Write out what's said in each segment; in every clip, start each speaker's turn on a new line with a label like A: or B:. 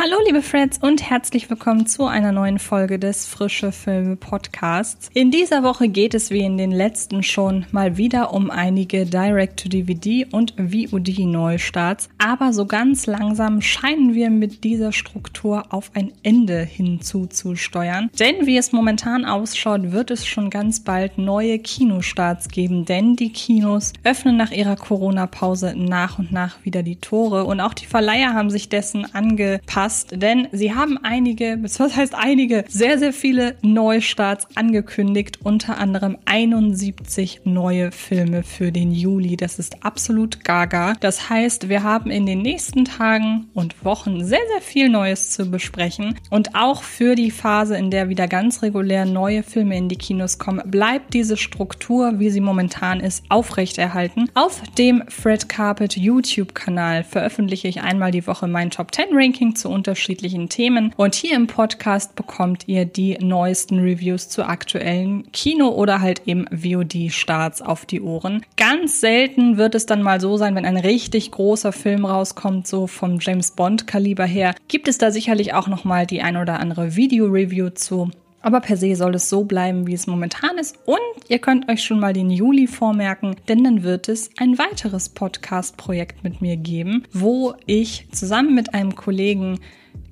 A: Hallo liebe Freds und herzlich willkommen zu einer neuen Folge des Frische Filme Podcasts. In dieser Woche geht es wie in den letzten schon mal wieder um einige Direct-to-DVD und VOD-Neustarts, aber so ganz langsam scheinen wir mit dieser Struktur auf ein Ende hinzuzusteuern. Denn wie es momentan ausschaut, wird es schon ganz bald neue Kinostarts geben, denn die Kinos öffnen nach ihrer Corona-Pause nach und nach wieder die Tore und auch die Verleiher haben sich dessen angepasst verpasst, denn sie haben einige, was heißt einige, sehr, sehr viele Neustarts angekündigt, unter anderem 71 neue Filme für den Juli. Das ist absolut gaga. Das heißt, wir haben in den nächsten Tagen und Wochen sehr, sehr viel Neues zu besprechen und auch für die Phase, in der wieder ganz regulär neue Filme in die Kinos kommen, bleibt diese Struktur, wie sie momentan ist, aufrechterhalten. Auf dem Fred Carpet YouTube-Kanal veröffentliche ich einmal die Woche mein Top 10 Ranking zu unterschiedlichen Themen. Und hier im Podcast bekommt ihr die neuesten Reviews zu aktuellen Kino- oder halt eben VOD-Starts auf die Ohren. Ganz selten wird es dann mal so sein, wenn ein richtig großer Film rauskommt, so vom James Bond-Kaliber her, gibt es da sicherlich auch nochmal die ein oder andere Video-Review zu. Aber per se soll es so bleiben, wie es momentan ist. Und ihr könnt euch schon mal den Juli vormerken, denn dann wird es ein weiteres Podcast-Projekt mit mir geben, wo ich zusammen mit einem Kollegen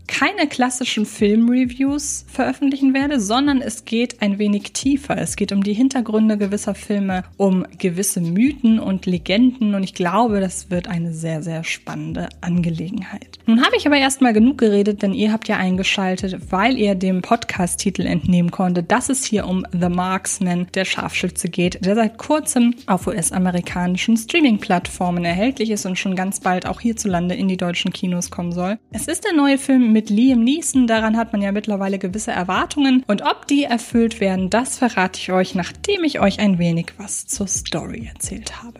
A: keine klassischen Filmreviews veröffentlichen werde, sondern es geht ein wenig tiefer. Es geht um die Hintergründe gewisser Filme, um gewisse Mythen und Legenden und ich glaube, das wird eine sehr, sehr spannende Angelegenheit. Nun habe ich aber erstmal genug geredet, denn ihr habt ja eingeschaltet, weil ihr dem Podcast-Titel entnehmen konntet, dass es hier um The Marksman, der Scharfschütze geht, der seit kurzem auf US-amerikanischen Streaming-Plattformen erhältlich ist und schon ganz bald auch hierzulande in die deutschen Kinos kommen soll. Es ist der neue Film mit Liam Neeson. Daran hat man ja mittlerweile gewisse Erwartungen. Und ob die erfüllt werden, das verrate ich euch, nachdem ich euch ein wenig was zur Story erzählt habe.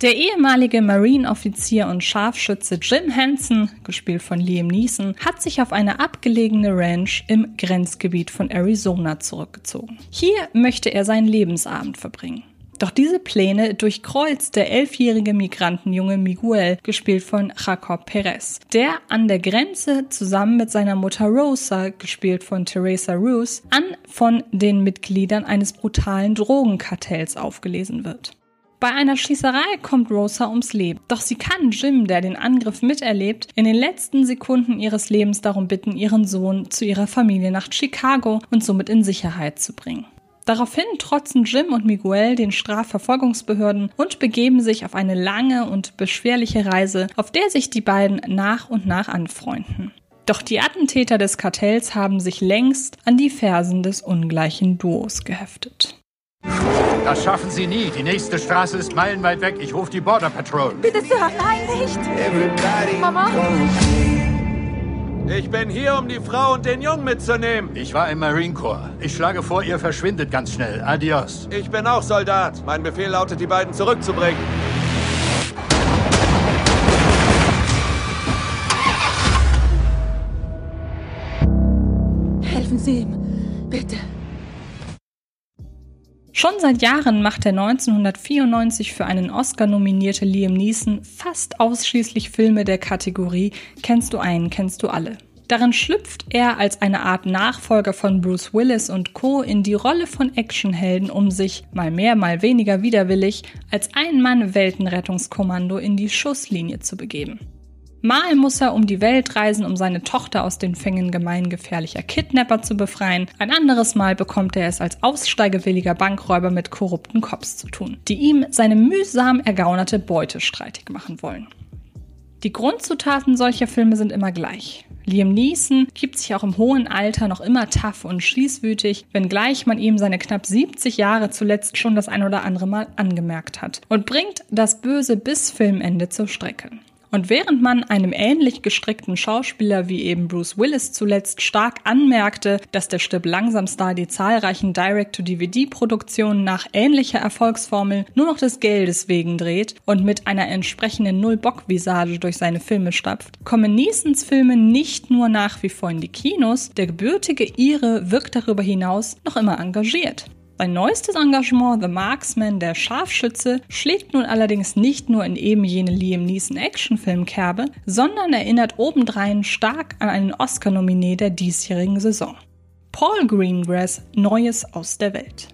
A: Der ehemalige Marine-Offizier und Scharfschütze Jim Henson, gespielt von Liam Neeson, hat sich auf eine abgelegene Ranch im Grenzgebiet von Arizona zurückgezogen. Hier möchte er seinen Lebensabend verbringen. Doch diese Pläne durchkreuzt der elfjährige Migrantenjunge Miguel, gespielt von Jacob Perez, der an der Grenze zusammen mit seiner Mutter Rosa, gespielt von Teresa Roos, an von den Mitgliedern eines brutalen Drogenkartells aufgelesen wird. Bei einer Schießerei kommt Rosa ums Leben. Doch sie kann Jim, der den Angriff miterlebt, in den letzten Sekunden ihres Lebens darum bitten, ihren Sohn zu ihrer Familie nach Chicago und somit in Sicherheit zu bringen. Daraufhin trotzen Jim und Miguel den Strafverfolgungsbehörden und begeben sich auf eine lange und beschwerliche Reise, auf der sich die beiden nach und nach anfreunden. Doch die Attentäter des Kartells haben sich längst an die Fersen des ungleichen Duos geheftet.
B: Das schaffen Sie nie. Die nächste Straße ist meilenweit weg. Ich rufe die Border Patrol.
C: Bitte, Sir, nein, nicht. Mama?
D: Ich bin hier, um die Frau und den Jungen mitzunehmen.
B: Ich war im Marine Corps. Ich schlage vor, ihr verschwindet ganz schnell. Adios.
D: Ich bin auch Soldat. Mein Befehl lautet, die beiden zurückzubringen.
C: Helfen Sie ihm.
A: Schon seit Jahren macht der 1994 für einen Oscar nominierte Liam Neeson fast ausschließlich Filme der Kategorie Kennst du einen, kennst du alle. Darin schlüpft er als eine Art Nachfolger von Bruce Willis und Co. in die Rolle von Actionhelden, um sich, mal mehr, mal weniger widerwillig, als Ein-Mann-Weltenrettungskommando in die Schusslinie zu begeben. Mal muss er um die Welt reisen, um seine Tochter aus den Fängen gemeingefährlicher Kidnapper zu befreien. Ein anderes Mal bekommt er es als aussteigewilliger Bankräuber mit korrupten Cops zu tun, die ihm seine mühsam ergaunerte Beute streitig machen wollen. Die Grundzutaten solcher Filme sind immer gleich. Liam Neeson gibt sich auch im hohen Alter noch immer tough und schießwütig, wenngleich man ihm seine knapp 70 Jahre zuletzt schon das ein oder andere Mal angemerkt hat und bringt das Böse bis Filmende zur Strecke. Und während man einem ähnlich gestrickten Schauspieler wie eben Bruce Willis zuletzt stark anmerkte, dass der Stipp langsam Star die zahlreichen Direct-to-DVD-Produktionen nach ähnlicher Erfolgsformel nur noch des Geldes wegen dreht und mit einer entsprechenden Null-Bock-Visage durch seine Filme stapft, kommen Neesons Filme nicht nur nach wie vor in die Kinos, der gebürtige Ire wirkt darüber hinaus noch immer engagiert. Sein neuestes Engagement, The Marksman, der Scharfschütze, schlägt nun allerdings nicht nur in eben jene Liam Neeson Actionfilmkerbe, sondern erinnert obendrein stark an einen Oscar-Nominé der diesjährigen Saison. Paul Greengrass, Neues aus der Welt.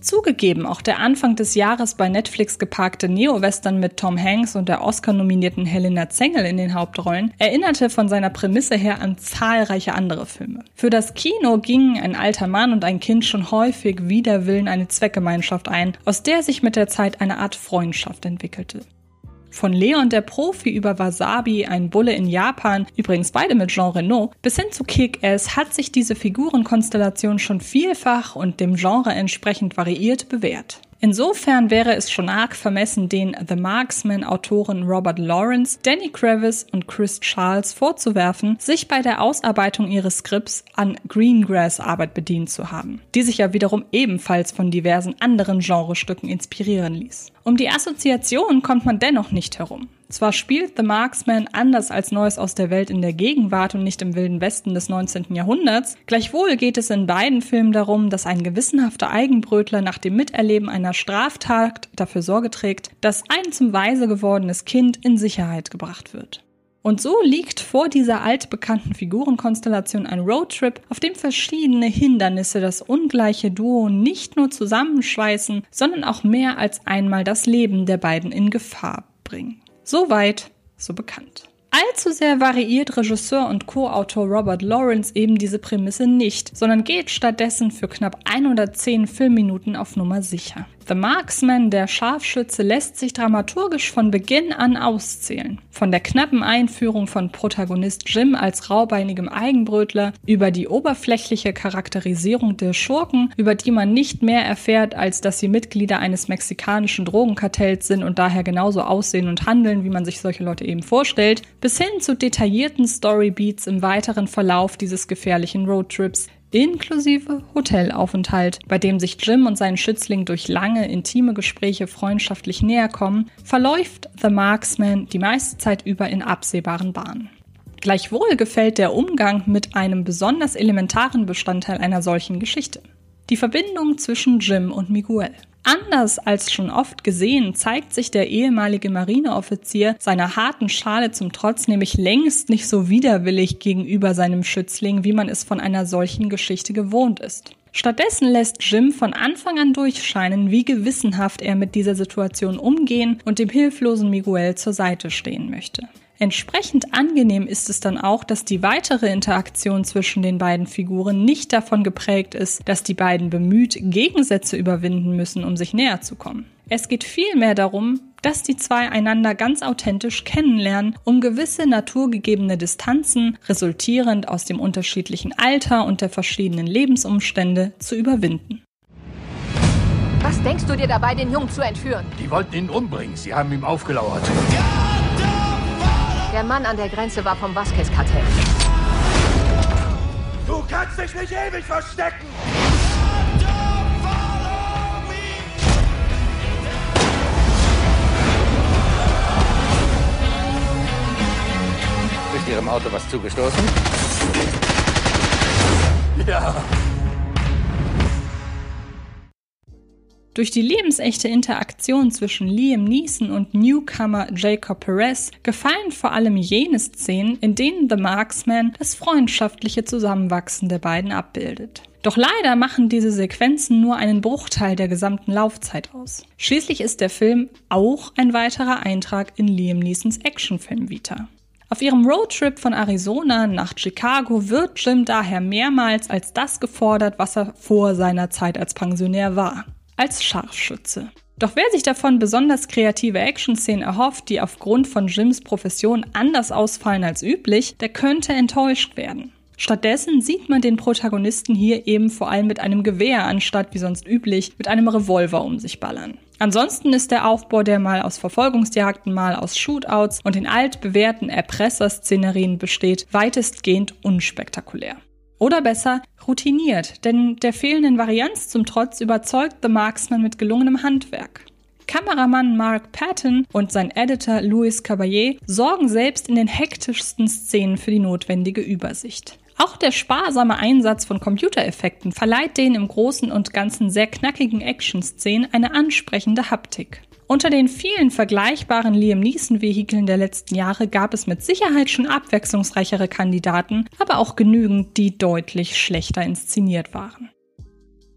A: Zugegeben, auch der Anfang des Jahres bei Netflix geparkte Neo-Western mit Tom Hanks und der Oscar-nominierten Helena Zengel in den Hauptrollen erinnerte von seiner Prämisse her an zahlreiche andere Filme. Für das Kino gingen ein alter Mann und ein Kind schon häufig wider Willen eine Zweckgemeinschaft ein, aus der sich mit der Zeit eine Art Freundschaft entwickelte. Von Leon der Profi über Wasabi, ein Bulle in Japan, übrigens beide mit Jean Reno, bis hin zu Kick-Ass hat sich diese Figurenkonstellation schon vielfach und dem Genre entsprechend variiert bewährt. Insofern wäre es schon arg vermessen, den The Marksman-Autoren Robert Lawrence, Danny Kravis und Chris Charles vorzuwerfen, sich bei der Ausarbeitung ihres Skripts an Greengrass-Arbeit bedient zu haben, die sich ja wiederum ebenfalls von diversen anderen Genrestücken inspirieren ließ. Um die Assoziation kommt man dennoch nicht herum. Zwar spielt The Marksman anders als Neues aus der Welt in der Gegenwart und nicht im wilden Westen des 19. Jahrhunderts, gleichwohl geht es in beiden Filmen darum, dass ein gewissenhafter Eigenbrötler nach dem Miterleben einer Straftat dafür Sorge trägt, dass ein zum Weise gewordenes Kind in Sicherheit gebracht wird. Und so liegt vor dieser altbekannten Figurenkonstellation ein Roadtrip, auf dem verschiedene Hindernisse das ungleiche Duo nicht nur zusammenschweißen, sondern auch mehr als einmal das Leben der beiden in Gefahr bringen. Soweit, so bekannt. Allzu sehr variiert Regisseur und Co-Autor Robert Lawrence eben diese Prämisse nicht, sondern geht stattdessen für knapp 110 Filmminuten auf Nummer sicher. The Marksman, der Scharfschütze, lässt sich dramaturgisch von Beginn an auszählen. Von der knappen Einführung von Protagonist Jim als raubeinigem Eigenbrötler über die oberflächliche Charakterisierung der Schurken, über die man nicht mehr erfährt, als dass sie Mitglieder eines mexikanischen Drogenkartells sind und daher genauso aussehen und handeln, wie man sich solche Leute eben vorstellt, bis hin zu detaillierten Storybeats im weiteren Verlauf dieses gefährlichen Roadtrips, inklusive Hotelaufenthalt, bei dem sich Jim und sein Schützling durch lange, intime Gespräche freundschaftlich näher kommen, verläuft The Marksman die meiste Zeit über in absehbaren Bahnen. Gleichwohl gefällt der Umgang mit einem besonders elementaren Bestandteil einer solchen Geschichte. Die Verbindung zwischen Jim und Miguel. Anders als schon oft gesehen, zeigt sich der ehemalige Marineoffizier seiner harten Schale zum Trotz nämlich längst nicht so widerwillig gegenüber seinem Schützling, wie man es von einer solchen Geschichte gewohnt ist. Stattdessen lässt Jim von Anfang an durchscheinen, wie gewissenhaft er mit dieser Situation umgehen und dem hilflosen Miguel zur Seite stehen möchte. Entsprechend angenehm ist es dann auch, dass die weitere Interaktion zwischen den beiden Figuren nicht davon geprägt ist, dass die beiden bemüht Gegensätze überwinden müssen, um sich näher zu kommen. Es geht vielmehr darum, dass die zwei einander ganz authentisch kennenlernen, um gewisse naturgegebene Distanzen, resultierend aus dem unterschiedlichen Alter und der verschiedenen Lebensumstände, zu überwinden.
C: Was denkst du dir dabei, den Jungen zu entführen?
B: Die wollten ihn umbringen. Sie haben ihm aufgelauert.
C: Der Mann an der Grenze war vom Vasquez-Kartell.
D: Du kannst dich nicht ewig verstecken!
E: Ist Ihrem Auto was zugestoßen?
A: Durch die lebensechte Interaktion zwischen Liam Neeson und Newcomer Jacob Perez gefallen vor allem jene Szenen, in denen The Marksman das freundschaftliche Zusammenwachsen der beiden abbildet. Doch leider machen diese Sequenzen nur einen Bruchteil der gesamten Laufzeit aus. Schließlich ist der Film auch ein weiterer Eintrag in Liam Neesons Actionfilm-Vita. Auf ihrem Roadtrip von Arizona nach Chicago wird Jim daher mehrmals als das gefordert, was er vor seiner Zeit als Pensionär war als Scharfschütze. Doch wer sich davon besonders kreative Action-Szenen erhofft, die aufgrund von Jims Profession anders ausfallen als üblich, der könnte enttäuscht werden. Stattdessen sieht man den Protagonisten hier eben vor allem mit einem Gewehr anstatt wie sonst üblich mit einem Revolver um sich ballern. Ansonsten ist der Aufbau, der mal aus Verfolgungsjagden, mal aus Shootouts und den altbewährten Erpresserszenerien besteht, weitestgehend unspektakulär. Oder besser, routiniert, denn der fehlenden Varianz zum Trotz überzeugt The Marksman mit gelungenem Handwerk. Kameramann Mark Patton und sein Editor Louis Caballé sorgen selbst in den hektischsten Szenen für die notwendige Übersicht. Auch der sparsame Einsatz von Computereffekten verleiht den im Großen und Ganzen sehr knackigen Action-Szenen eine ansprechende Haptik. Unter den vielen vergleichbaren Liam Neeson-Vehikeln der letzten Jahre gab es mit Sicherheit schon abwechslungsreichere Kandidaten, aber auch genügend, die deutlich schlechter inszeniert waren.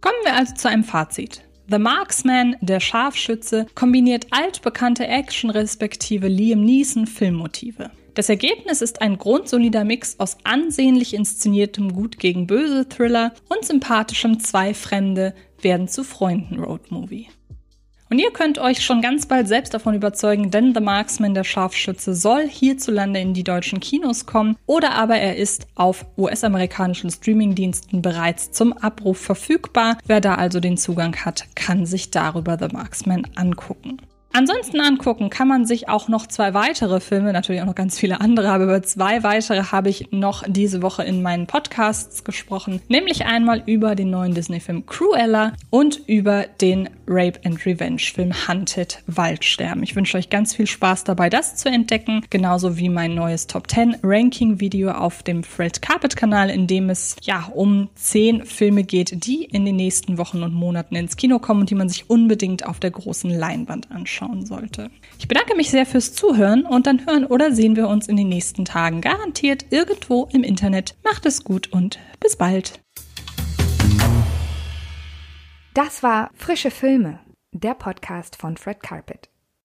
A: Kommen wir also zu einem Fazit. The Marksman, der Scharfschütze, kombiniert altbekannte Action respektive Liam Neeson Filmmotive. Das Ergebnis ist ein grundsolider Mix aus ansehnlich inszeniertem Gut gegen Böse Thriller und sympathischem Zwei Fremde werden zu Freunden Roadmovie. Und ihr könnt euch schon ganz bald selbst davon überzeugen, denn The Marksman, der Scharfschütze, soll hierzulande in die deutschen Kinos kommen oder aber er ist auf US-amerikanischen Streamingdiensten bereits zum Abruf verfügbar. Wer da also den Zugang hat, kann sich darüber The Marksman angucken. Ansonsten angucken kann man sich auch noch zwei weitere Filme, natürlich auch noch ganz viele andere, aber über zwei weitere habe ich noch diese Woche in meinen Podcasts gesprochen, nämlich einmal über den neuen Disney-Film Cruella und über den Rape and Revenge-Film Hunted Waldsterben. Ich wünsche euch ganz viel Spaß dabei, das zu entdecken, genauso wie mein neues Top 10 Ranking-Video auf dem Fred Carpet-Kanal, in dem es ja um zehn Filme geht, die in den nächsten Wochen und Monaten ins Kino kommen und die man sich unbedingt auf der großen Leinwand anschaut schauen sollte. Ich bedanke mich sehr fürs Zuhören und dann hören oder sehen wir uns in den nächsten Tagen garantiert irgendwo im Internet. Macht es gut und bis bald.
F: Das war Frische Filme, der Podcast von Fred Carpet.